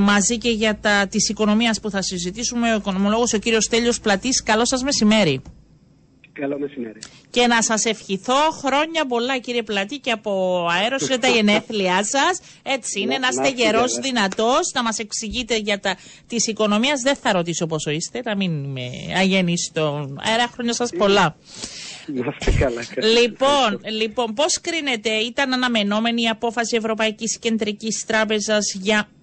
μαζί και για τα της οικονομίας που θα συζητήσουμε ο οικονομολόγος ο κύριος Τέλειος Πλατής. Καλό σας μεσημέρι. Καλό μεσημέρι. Και να σας ευχηθώ χρόνια πολλά κύριε Πλατή και από αέρος για τα γενέθλιά σας. Έτσι είναι, να είστε γερός, δυνατός, να μας εξηγείτε για τα της οικονομίας. Δεν θα ρωτήσω πόσο είστε, να μην είμαι αγενιστό. Αέρα χρόνια σας πολλά. Να είστε καλά. Λοιπόν, λοιπόν, πώς κρίνετε, ήταν αναμενόμενη η απόφαση Ευρωπαϊκής Κεντρικής Τράπεζας για ε,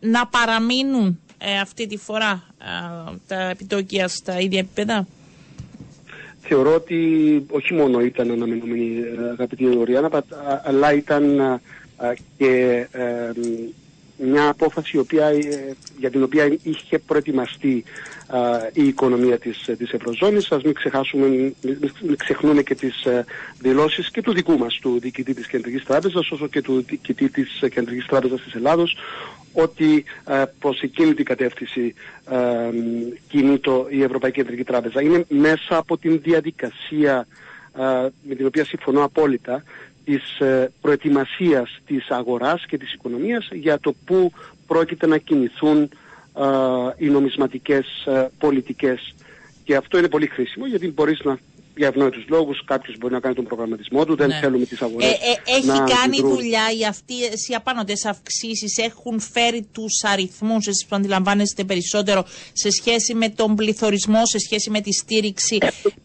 να παραμείνουν ε, αυτή τη φορά ε, τα επιτόκια στα ίδια επίπεδα; Θεωρώ ότι όχι μόνο ήταν αναμενόμενη αγαπητή Οριάννα, αλλά ήταν και μια απόφαση η οποία, για την οποία είχε προετοιμαστεί η οικονομία της, της Ευρωζώνης. Ας μην, ξεχάσουμε, μην ξεχνούμε και τις δηλώσεις και του δικού μας, του διοικητή της Κεντρικής Τράπεζας, όσο και του διοικητή της Κεντρικής Τράπεζας της Ελλάδος, ότι ε, προς εκείνη την κατεύθυνση ε, κινείται η Ευρωπαϊκή Κεντρική Τράπεζα. Είναι μέσα από την διαδικασία ε, με την οποία συμφωνώ απόλυτα της ε, προετοιμασίας της αγοράς και της οικονομίας για το πού πρόκειται να κινηθούν ε, οι νομισματικές πολιτικές. Και αυτό είναι πολύ χρήσιμο γιατί μπορείς να για ευνόητους λόγους. Κάποιος μπορεί να κάνει τον προγραμματισμό του. Δεν ναι. θέλουμε τις αγορές. Ε, ε, έχει κάνει δουλειά οι αυτοί οι απάνωτε αυξήσεις, έχουν φέρει τους αριθμούς, εσείς που αντιλαμβάνεστε περισσότερο, σε σχέση με τον πληθωρισμό, σε σχέση με τη στήριξη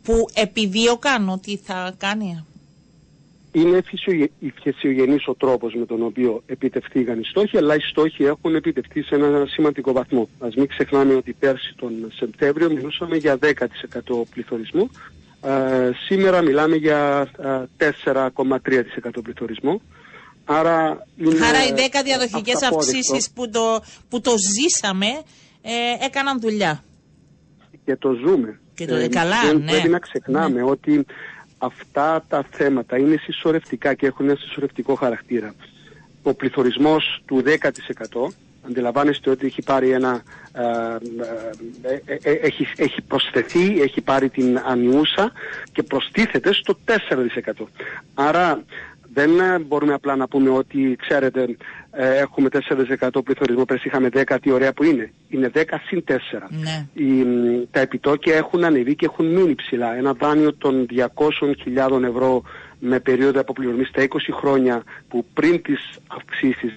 που επιδίωκαν ότι θα κάνει; Είναι φυσιογενής ο τρόπος με τον οποίο επιτευχθήκαν οι στόχοι, αλλά οι στόχοι έχουν επιτευχθεί σε ένα σημαντικό βαθμό. Α μην ξεχνάμε ότι πέρσι τον Σεπτέμβριο μιλούσαμε για 10% πληθωρισμό ε, σήμερα μιλάμε για 4,3% ε, πληθωρισμό. Άρα, είναι Άρα οι 10 διαδοχικές αυξήσεις που το, που το ζήσαμε ε, έκαναν δουλειά. Και το ζούμε. Και το ε, καλά, ναι. Πρέπει να ξεχνάμε ναι. ότι αυτά τα θέματα είναι συσσωρευτικά και έχουν ένα συσσωρευτικό χαρακτήρα. Ο πληθωρισμός του 10% αντιλαμβάνεστε ότι έχει πάρει ένα, ε, ε, ε, έχει, έχει προσθεθεί, έχει πάρει την ανιούσα και προστίθεται στο 4%. Άρα δεν μπορούμε απλά να πούμε ότι ξέρετε έχουμε 4% πληθωρισμό, πέρσι είχαμε 10, τι ωραία που είναι. Είναι 10 συν 4. Ναι. τα επιτόκια έχουν ανεβεί και έχουν μείνει ψηλά. Ένα δάνειο των 200.000 ευρώ με περίοδο αποπληρωμής στα 20 χρόνια που πριν τις αυξήσεις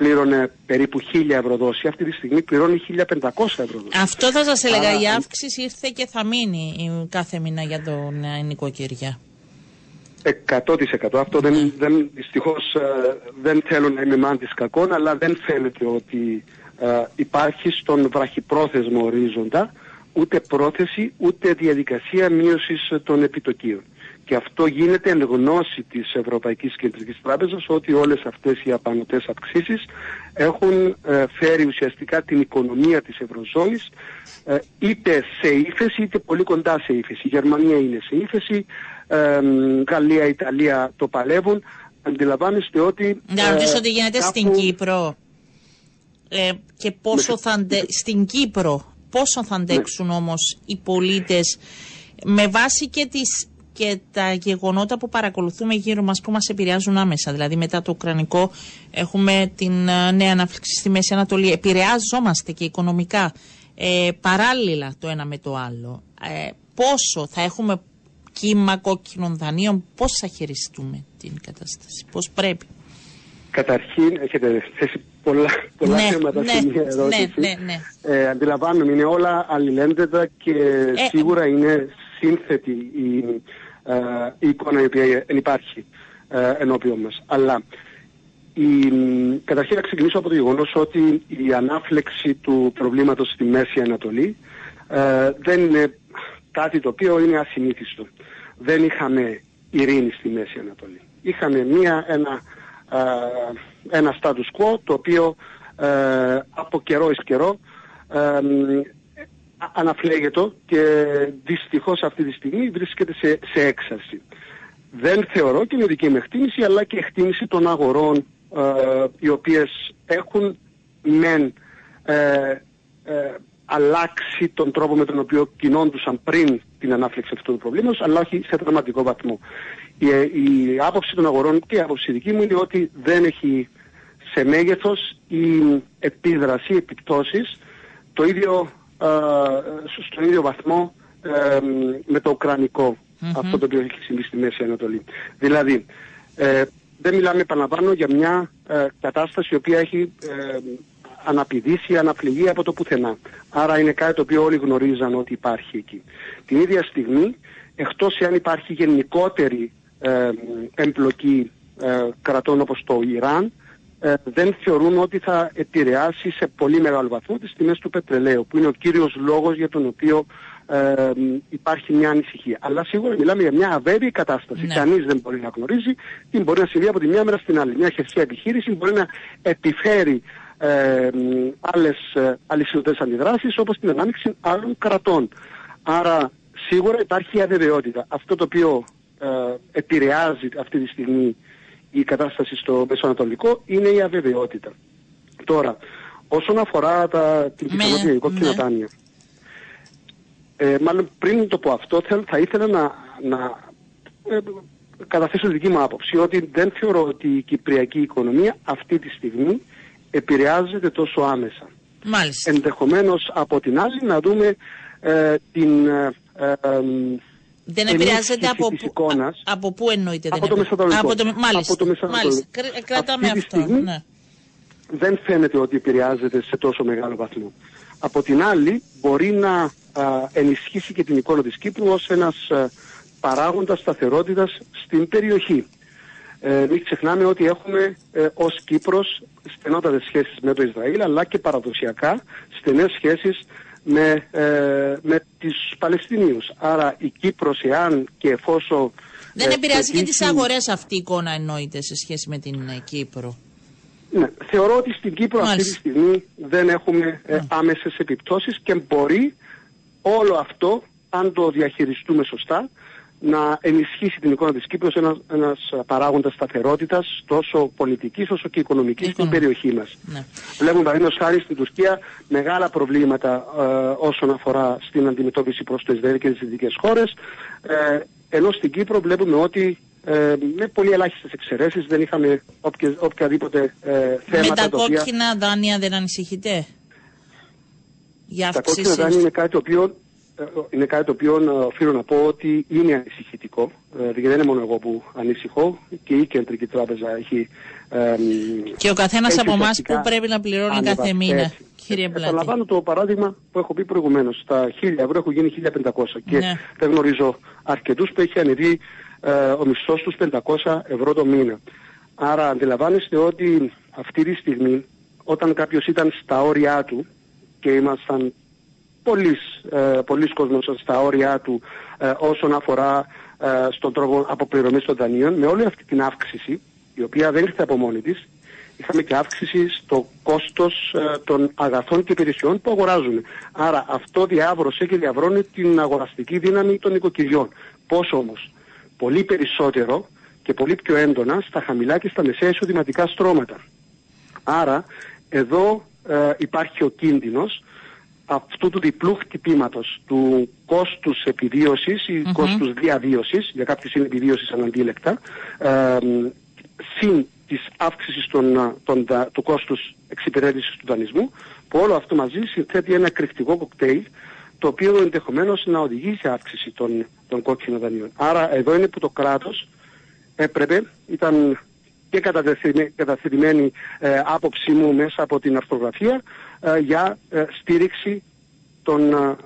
πλήρωνε περίπου 1000 ευρώ δόση, αυτή τη στιγμή πληρώνει 1500 ευρώ δόση. Αυτό θα σας έλεγα, η αύξηση ήρθε και θα μείνει κάθε μήνα για τον νοικοκυριά. 100%. Αυτό δεν, ναι. δεν, δυστυχώς ε, δεν θέλω να είμαι μάντης κακών, αλλά δεν φαίνεται ότι ε, υπάρχει στον βραχυπρόθεσμο ορίζοντα ούτε πρόθεση ούτε διαδικασία μείωσης των επιτοκίων. Και αυτό γίνεται εν γνώση της Ευρωπαϊκής Κεντρικής Τράπεζας ότι όλες αυτές οι απανωτές αυξήσεις έχουν ε, φέρει ουσιαστικά την οικονομία της Ευρωζώνης ε, είτε σε ύφεση είτε πολύ κοντά σε ύφεση. Η Γερμανία είναι σε ύφεση, ε, Γαλλία, Ιταλία το παλεύουν. Αντιλαμβάνεστε ότι... Να ρωτήσω ότι γίνεται στην Κύπρο και πόσο θα αντε... στην Κύπρο πόσο θα αντέξουν ναι. όμως οι πολίτες με βάση και τις και τα γεγονότα που παρακολουθούμε γύρω μας που μας επηρεάζουν άμεσα. Δηλαδή μετά το Ουκρανικό έχουμε την ε, νέα ανάπτυξη στη Μέση Ανατολή. Επηρεάζομαστε και οικονομικά ε, παράλληλα το ένα με το άλλο. Ε, πόσο θα έχουμε κύμα κόκκινων δανείων, πώς θα χειριστούμε την κατάσταση, πώς πρέπει. Καταρχήν, έχετε θέσει πολλά, πολλά ναι, θέματα ναι, στην ναι, ερώτηση. Ναι, ναι, ε, αντιλαμβάνομαι, είναι όλα αλληλένδετα και ε, σίγουρα είναι σύνθετη η, ε, η εικόνα η οποία υπάρχει ε, ενώπιον μας. Αλλά η, καταρχήν να ξεκινήσω από το γεγονός ότι η ανάφλεξη του προβλήματος στη Μέση Ανατολή ε, δεν είναι κάτι το οποίο είναι ασυνήθιστο. Δεν είχαμε ειρήνη στη Μέση Ανατολή. Είχαμε μία, ένα, ε, ένα status quo το οποίο ε, από καιρό εις καιρό ε, αναφλέγεται και δυστυχώς αυτή τη στιγμή βρίσκεται σε, σε έξαρση. Δεν θεωρώ και είναι δική μου εκτίμηση αλλά και εκτίμηση των αγορών ε, οι οποίες έχουν μεν ε, ε, αλλάξει τον τρόπο με τον οποίο κινώντουσαν πριν την ανάφλεξη αυτού του προβλήματος αλλά όχι σε δραματικό βαθμό. Η, η άποψη των αγορών και η άποψη δική μου είναι ότι δεν έχει σε μέγεθος η επίδραση, οι επιπτώσεις το ίδιο, ε, στον ίδιο βαθμό ε, με το ουκρανικο αυτό το οποίο έχει συμβεί στη Μέση Ανατολή. Δηλαδή, ε, δεν μιλάμε επαναλαμβάνω για μια ε, κατάσταση η οποία έχει ε, αναπηδήσει, αναπληγεί από το πουθενά. Άρα είναι κάτι το οποίο όλοι γνωρίζαν ότι υπάρχει εκεί. Την ίδια στιγμή, εκτός εάν υπάρχει γενικότερη ε, εμπλοκή ε, κρατών όπως το Ιράν, ε, δεν θεωρούν ότι θα επηρεάσει σε πολύ μεγάλο βαθμό τις τιμές του πετρελαίου, που είναι ο κύριος λόγος για τον οποίο ε, υπάρχει μια ανησυχία. Αλλά σίγουρα μιλάμε για μια αβέβαιη κατάσταση. Ναι. Κανείς δεν μπορεί να γνωρίζει τι μπορεί να συμβεί από τη μια μέρα στην άλλη. Μια χερσαία επιχείρηση μπορεί να επιφέρει ε, άλλες ε, αλυσιδωτές αντιδράσεις όπως την ανάμειξη άλλων κρατών. Άρα σίγουρα υπάρχει αβεβαιότητα. Αυτό το οποίο ε, επηρεάζει αυτή τη στιγμή η κατάσταση στο Μεσοανατολικό είναι η αβεβαιότητα. Τώρα, όσον αφορά τα, την πιθανότητα κόκκινα δάνεια, ε, μάλλον πριν το πω αυτό, θα ήθελα να, να ε, καταθέσω τη δική μου άποψη, ότι δεν θεωρώ ότι η κυπριακή οικονομία αυτή τη στιγμή επηρεάζεται τόσο άμεσα. Μάλιστα. Ενδεχομένως από την άλλη να δούμε ε, την ε, ε, δεν επηρεάζεται από, που, από πού εννοείται από το Μεσανατολικό. Από το, μάλιστα, από το μάλιστα. Κρατάμε Αυτή αυτό. Στιγμή, ναι. Δεν φαίνεται ότι επηρεάζεται σε τόσο μεγάλο βαθμό. Από την άλλη μπορεί να α, ενισχύσει και την εικόνα της Κύπρου ως ένας α, παράγοντας σταθερότητας στην περιοχή. Ε, μην ξεχνάμε ότι έχουμε ε, ως Κύπρος στενότατες σχέσεις με το Ισραήλ αλλά και παραδοσιακά στενές σχέσεις με, ε, με τις Παλαιστινίους. Άρα η Κύπρος εάν και εφόσον... Δεν ε, επηρεάζει και τις αγορές αυτή η εικόνα εννοείται σε σχέση με την ε, Κύπρο. Ναι, θεωρώ ότι στην Κύπρο αυτή τη στιγμή δεν έχουμε ε, άμεσες επιπτώσεις και μπορεί όλο αυτό, αν το διαχειριστούμε σωστά, να ενισχύσει την εικόνα της Κύπρου ένας, ένας παράγοντας σταθερότητας τόσο πολιτικής όσο και οικονομικής στην περιοχή μας. Ναι. Βλέπουμε παραδείγματος χάρη στην Τουρκία μεγάλα προβλήματα ε, όσον αφορά στην αντιμετώπιση προς το Ισραήλ και τις δυτικές χώρες ε, ενώ στην Κύπρο βλέπουμε ότι ε, με πολύ ελάχιστες εξαιρέσεις δεν είχαμε οποια, οποιαδήποτε ε, θέματα. Με τα κόκκινα δάνεια δεν ανησυχείτε; Για τα κόκκινα δάνεια είναι κάτι το οποίο ε, είναι κάτι το οποίο ε, οφείλω να πω ότι είναι ανησυχητικό. Δηλαδή δεν είναι μόνο εγώ που ανησυχώ και η Κεντρική Τράπεζα έχει... Ε, και ο καθένας από εμάς που πρέπει να πληρώνει κάθε μήνα. Έτσι. Κύριε Επαναλαμβάνω το παράδειγμα που έχω πει προηγουμένως. Στα 1000 ευρώ έχουν γίνει 1500 και ναι. δεν γνωρίζω αρκετούς που έχει ανεβεί ε, ο μισθός τους 500 ευρώ το μήνα. Άρα αντιλαμβάνεστε ότι αυτή τη στιγμή όταν κάποιος ήταν στα όρια του και ήμασταν πολλής, ε, πολλής κόσμος στα όρια του ε, όσον αφορά ε, στον τρόπο αποπληρωμής των δανείων, με όλη αυτή την αύξηση, η οποία δεν ήρθε από μόνη της, είχαμε και αύξηση στο κόστος ε, των αγαθών και υπηρεσιών που αγοράζουν. Άρα αυτό διάβρωσε και διαβρώνει την αγοραστική δύναμη των οικοκυριών. Πώς όμως, πολύ περισσότερο και πολύ πιο έντονα στα χαμηλά και στα μεσαία εισοδηματικά στρώματα. Άρα εδώ ε, υπάρχει ο κίνδυνος αυτού του διπλού χτυπήματος του κόστους επιβίωσης ή mm-hmm. κόστους διαβίωσης, για κάποιους είναι επιβίωσης αναντίλεκτα, ε, συν της αύξησης των, των, του κόστους εξυπηρέτησης του δανεισμού, που όλο αυτό μαζί συνθέτει ένα εκρηκτικό κοκτέιλ, το οποίο ενδεχομένως να οδηγεί σε αύξηση των, των κόκκινων δανείων. Άρα εδώ είναι που το κράτος έπρεπε, ήταν και καταθετημένη ε, άποψή μου μέσα από την αρθρογραφία ε, για ε, στήριξη των, ε,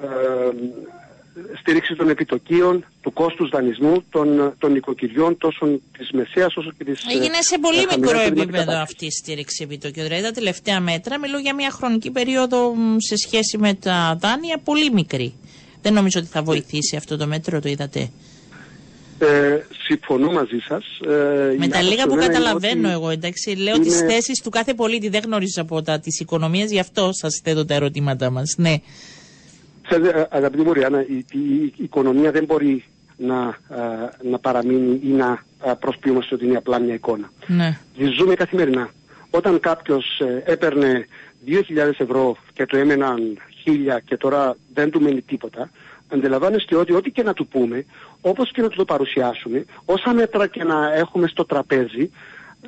στήριξη των επιτοκίων, του κόστους δανεισμού των, των οικοκυριών τόσο της μεσαίας όσο και της... Έγινε σε πολύ μικρό επίπεδο αυτή η στήριξη επιτοκίων. Δηλαδή τα τελευταία μέτρα μιλώ για μια χρονική περίοδο σε σχέση με τα δάνεια πολύ μικρή. Δεν νομίζω ότι θα βοηθήσει αυτό το μέτρο, το είδατε; Ε, συμφωνώ μαζί σας. Ε, με τα λίγα που καταλαβαίνω εγώ, εντάξει. Λέω είναι... τι θέσεις του κάθε πολίτη. Δεν γνωρίζω από τα τη οικονομία, γι' αυτό σας θέτω τα ερωτήματά μας. Ναι. Ξέρετε, αγαπητή Μωριάννα, η, η, η, οικονομία δεν μπορεί να, α, να παραμείνει ή να προσποιούμαστε ότι είναι απλά μια εικόνα. Ναι. Ζούμε καθημερινά. Όταν κάποιος ε, έπαιρνε 2.000 ευρώ και το έμεναν 1.000 και τώρα δεν του μένει τίποτα, αντιλαμβάνεστε ότι ό,τι και να του πούμε, όπως και να του το παρουσιάσουμε, όσα μέτρα και να έχουμε στο τραπέζι,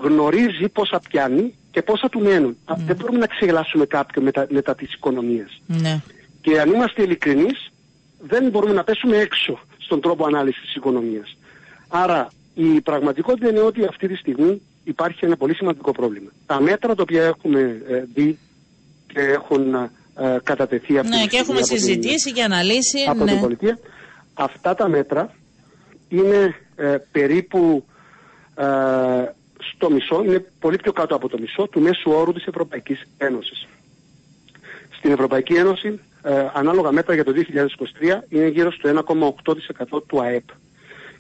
γνωρίζει πόσα πιάνει και πόσα του μένουν. Δεν μπορούμε να ξεγελάσουμε κάποιον μετά, μετά τις οικονομίες. Ναι. Και αν είμαστε ειλικρινείς, δεν μπορούμε να πέσουμε έξω στον τρόπο ανάλυσης της οικονομίας. Άρα η πραγματικότητα είναι ότι αυτή τη στιγμή υπάρχει ένα πολύ σημαντικό πρόβλημα. Τα μέτρα τα οποία έχουμε ε, δει και έχουν ε, κατατεθεί αυτή Ναι, και έχουμε συζητήσει και αναλύσει. Από ναι. την πολιτεία. Αυτά τα μέτρα είναι ε, περίπου ε, στο μισό, είναι πολύ πιο κάτω από το μισό του μέσου όρου της Ευρωπαϊκής Ένωσης. Στην Ευρωπαϊκή Ένωση, ε, ανάλογα μέτρα για το 2023, είναι γύρω στο 1,8% του ΑΕΠ.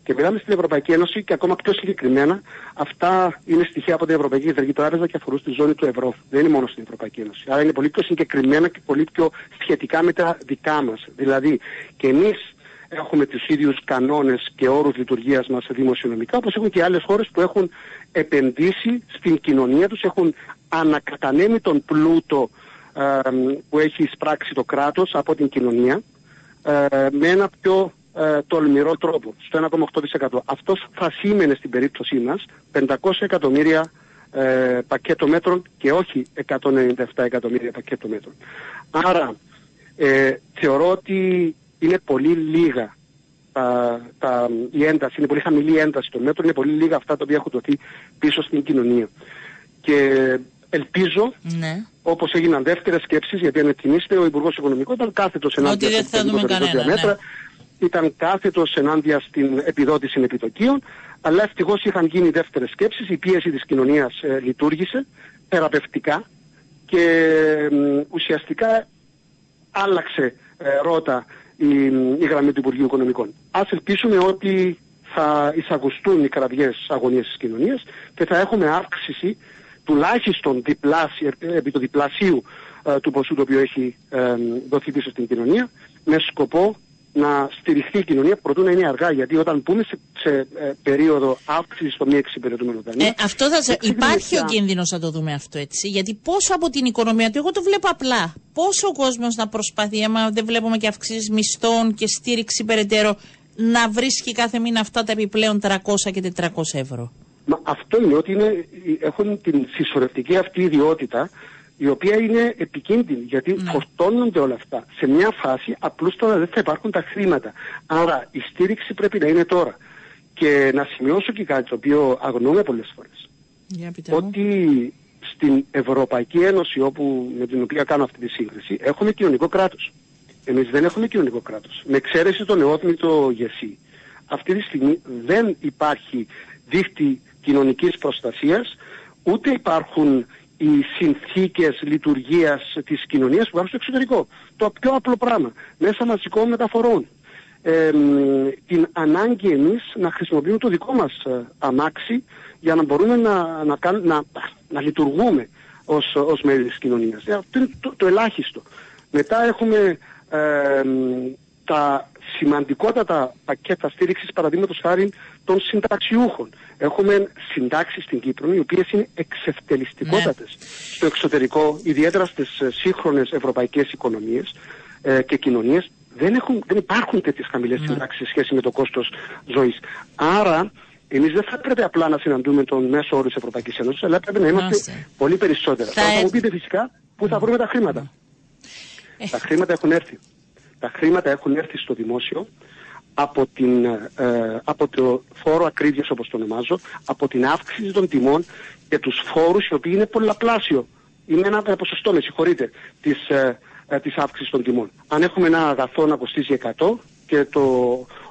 Και μιλάμε στην Ευρωπαϊκή Ένωση και ακόμα πιο συγκεκριμένα, αυτά είναι στοιχεία από την Ευρωπαϊκή Κεντρική Τράπεζα και αφορούν στη ζώνη του ευρώ. Δεν είναι μόνο στην Ευρωπαϊκή Ένωση. Άρα είναι πολύ πιο συγκεκριμένα και πολύ πιο σχετικά με τα δικά μας. Δηλαδή, και εμείς έχουμε τους ίδιους κανόνες και όρους λειτουργίας μας δημοσιονομικά, όπως έχουν και άλλες χώρες που έχουν επενδύσει στην κοινωνία τους, έχουν ανακατανέμει τον πλούτο ε, που έχει εισπράξει το κράτος από την κοινωνία ε, με ένα πιο ε, τολμηρό τρόπο, στο 1,8%. Αυτός θα σήμαινε στην περίπτωσή μας 500 εκατομμύρια ε, πακέτο μέτρων και όχι 197 εκατομμύρια πακέτο μέτρων. Άρα ε, θεωρώ ότι είναι πολύ λίγα τα, τα, η ένταση, είναι πολύ χαμηλή η ένταση των μέτρων, είναι πολύ λίγα αυτά τα οποία έχουν δοθεί πίσω στην κοινωνία. Και ελπίζω, ναι. όπως έγιναν δεύτερες σκέψεις, γιατί αν εκτιμήσετε ο Υπουργός Οικονομικών ήταν κάθετος ενάντια δεν θα δούμε κανένα, μέτρα, ναι. Ήταν κάθετος ενάντια στην επιδότηση επιτοκίων, αλλά ευτυχώς είχαν γίνει δεύτερες σκέψεις, η πίεση της κοινωνίας ε, λειτουργήσε θεραπευτικά και ε, ουσιαστικά άλλαξε ε, ρότα η, η γραμμή του Υπουργείου Οικονομικών. Ας ελπίσουμε ότι θα εισαγουστούν οι κραυγές αγωνίες της κοινωνίας και θα έχουμε αύξηση τουλάχιστον διπλάσι, επί το διπλασίου ε, του ποσού το οποίο έχει ε, δοθεί πίσω στην κοινωνία με σκοπό να στηριχθεί η κοινωνία προτού να είναι αργά. Γιατί όταν πούμε σε, σε ε, περίοδο αύξησης στο μη εξυπηρετούμενο δανείο. Ε, αυτό θα σε... Υπάρχει ο κίνδυνος να το δούμε αυτό έτσι. Γιατί πόσο από την οικονομία του, εγώ το βλέπω απλά. Πόσο ο κόσμος να προσπαθεί, άμα δεν βλέπουμε και αυξήσεις μισθών και στήριξη περαιτέρω, να βρίσκει κάθε μήνα αυτά τα επιπλέον 300 και 400 ευρώ. Μα αυτό είναι ότι είναι, έχουν την συσσωρευτική αυτή ιδιότητα η οποία είναι επικίνδυνη γιατί Ναι. φορτώνονται όλα αυτά. Σε μια φάση απλούστατα δεν θα υπάρχουν τα χρήματα. Άρα η στήριξη πρέπει να είναι τώρα. Και να σημειώσω και κάτι το οποίο αγνοούμε πολλές φορές. Για πείτε μου. Ότι στην Ευρωπαϊκή Ένωση όπου, με την οποία κάνω αυτή τη σύγκριση έχουμε κοινωνικό κράτος. Εμείς δεν έχουμε κοινωνικό κράτος. Με εξαίρεση το νεότμητο ΓΕΣΥ. Αυτή τη στιγμή δεν υπάρχει δίχτυ κοινωνικής προστασίας, ούτε υπάρχουν οι συνθήκες λειτουργίας της κοινωνίας που υπάρχουν στο εξωτερικό. Το πιο απλό πράγμα. Μέσα μαζικών μεταφορών. Ε, μ, την ανάγκη εμείς να χρησιμοποιούμε το δικό μας ε, αμάξι για να μπορούμε να, να, κάν- να, να λειτουργούμε ως, ως μέλη της κοινωνίας. Ε, αυτό είναι το, το ελάχιστο. Μετά έχουμε ε, μ, τα σημαντικότατα πακέτα στήριξης παραδείγματος χάρη των συνταξιούχων. Έχουμε συντάξεις στην Κύπρο οι οποίες είναι εξευτελιστικότατες στο εξωτερικό, ιδιαίτερα στις ε, σύγχρονες ευρωπαϊκές οικονομίες ε, και κοινωνίες. Δεν, έχουν, δεν υπάρχουν τέτοιες χαμηλές συντάξεις σε σχέση με το κόστος ζωής. Άρα εμείς δεν θα πρέπει απλά να συναντούμε τον μέσο όρο της Ευρωπαϊκής Ένωσης, αλλά πρέπει να είμαστε Μάλιστα. πολύ περισσότερα. Θα Τώρα θα έ- μου πείτε φυσικά πού θα βρούμε τα χρήματα. Ε. Τα χρήματα έχουν έρθει. Τα χρήματα έχουν έρθει στο δημόσιο από, την, ε, από το φόρο ακρίβειας όπως το ονομάζω, από την αύξηση των τιμών και τους φόρους οι οποίοι είναι πολλαπλάσιο. Είναι ένα ε, ποσοστό, με συγχωρείτε, της, ε, ε, της αύξησης των τιμών. Αν έχουμε ένα αγαθό να κοστίζει 100 και το,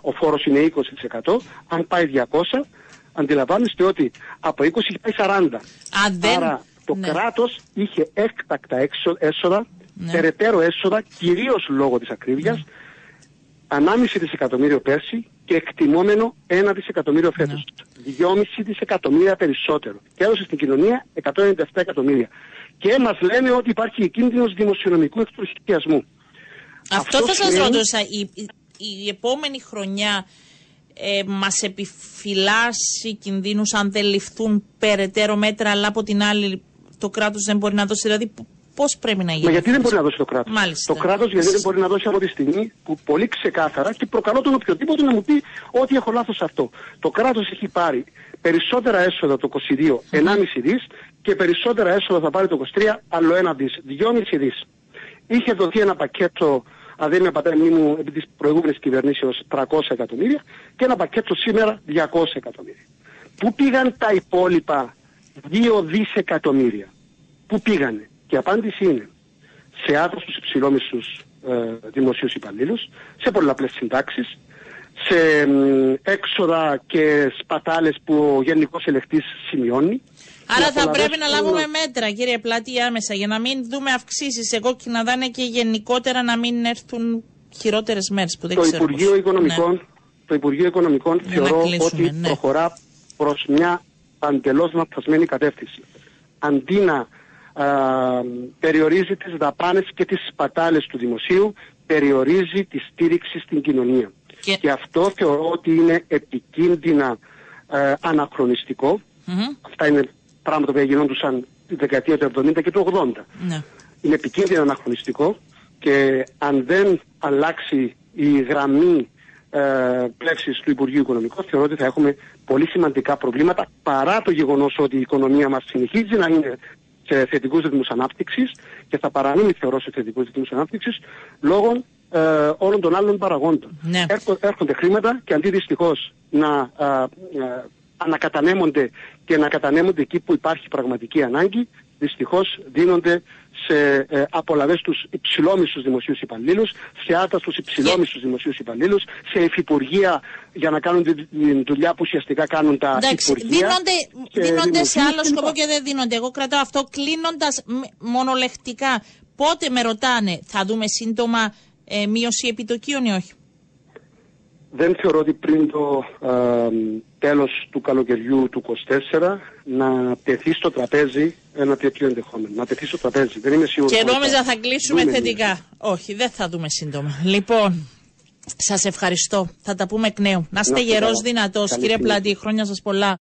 ο φόρος είναι 20%, αν πάει 200, αντιλαμβάνεστε ότι από 20 πάει 40. Αν δεν- Άρα το ναι. κράτος είχε έκτακτα έξω- έσοδα, Ναι. περαιτέρω έσοδα, κυρίως λόγω της ακρίβειας, 1,5 δισεκατομμύριο πέρσι και εκτιμόμενο 1 δισεκατομμύριο φέτος. 2,5 δισεκατομμύρια περισσότερο. Και έδωσε στην κοινωνία 197 εκατομμύρια. Και μας λένε ότι υπάρχει κίνδυνος δημοσιονομικού εκτροχιασμού. Αυτό, Αυτός θα σας σημαίνει- ρωτούσα. Η, η, η επόμενη χρονιά ε, μας επιφυλάσσει κινδύνους αν δεν ληφθούν περαιτέρω μέτρα, αλλά από την άλλη το κράτος δεν μπορεί να δώσει. Δηλαδή, π- Πώς πρέπει να γίνει. Μα γιατί δεν μπορεί να δώσει το κράτος; Μάλιστα. Το κράτος γιατί δεν μπορεί να δώσει από τη στιγμή που πολύ ξεκάθαρα και προκαλώ τον οποιοδήποτε να μου πει ότι έχω λάθος αυτό. Το κράτος έχει πάρει περισσότερα έσοδα το 22, 1,5 δις και περισσότερα έσοδα θα πάρει το 23, άλλο ένα δις, 2,5 δις. Είχε δοθεί ένα πακέτο αν δεν με πατάει μου επί της προηγούμενης κυβερνήσεως 300 εκατομμύρια και ένα πακέτο σήμερα 200 εκατομμύρια. Πού πήγαν τα υπόλοιπα 2 δισεκατομμύρια; Πού πήγανε; Και η απάντηση είναι σε άτομους υψηλόμισθους ε, δημοσίους υπαλλήλους, σε πολλαπλές συντάξεις, σε έξοδα και σπατάλες που ο Γενικός Ελεκτής σημειώνει. Άρα θα πρέπει να λάβουμε μέτρα, κύριε Πλάτη, άμεσα, για να μην δούμε αυξήσεις σε κόκκινα δάνεια και γενικότερα να μην έρθουν χειρότερες μέρες που δεν το ξέρω. Υπουργείο πώς. Οικονομικών, ναι. Το Υπουργείο Οικονομικών θεωρώ ότι ναι. προχωρά προς μια παντελώς λανθασμένη κατεύθυνση. Αντί να α, περιορίζει τις δαπάνες και τις σπατάλες του δημοσίου, περιορίζει τη στήριξη στην κοινωνία. Και, και αυτό θεωρώ ότι είναι επικίνδυνα ε, αναχρονιστικό. Mm-hmm. Αυτά είναι πράγματα που γινόντουσαν τη δεκαετία του 70 και του 80. Ναι. Είναι επικίνδυνο αναχρονιστικό και αν δεν αλλάξει η γραμμή ε, πλεύσης του Υπουργείου Οικονομικών θεωρώ ότι θα έχουμε πολύ σημαντικά προβλήματα παρά το γεγονός ότι η οικονομία μας συνεχίζει να είναι σε θετικούς ρυθμούς ανάπτυξης και θα παραμείνει θεωρώ σε θετικούς ρυθμούς ανάπτυξης λόγω ε, όλων των άλλων παραγόντων. Ναι. έρχονται χρήματα και αντί δυστυχώς να ε, ε ανακατανέμονται και να κατανέμονται εκεί που υπάρχει πραγματική ανάγκη, δυστυχώς δίνονται σε ε, απολαβές στους υψηλόμισους δημοσίους υπαλλήλους, σε άτα στους υψηλόμισους δημοσίους υπαλλήλους, σε υφυπουργεία για να κάνουν τη δουλειά που ουσιαστικά κάνουν τα Εντάξει, υφυπουργεία. Δίνονται, δίνονται σε άλλο σκοπό και δεν δίνονται. Εγώ κρατάω αυτό κλείνοντας μονολεκτικά. Πότε με ρωτάνε, θα δούμε σύντομα ε, μείωση επιτοκίων ή όχι; Δεν θεωρώ ότι πριν το ε, τέλος του καλοκαιριού του 24 να τεθεί στο τραπέζι ένα τέτοιο ενδεχόμενο. Να τεθεί στο τραπέζι. Δεν είμαι σίγουρος. Και νόμιζα θα κλείσουμε θετικά. Όχι, δεν θα δούμε σύντομα. Λοιπόν, σας ευχαριστώ. Θα τα πούμε εκ νέου. Να είστε γερός δυνατός. Κύριε Πλάτη, χρόνια σας πολλά.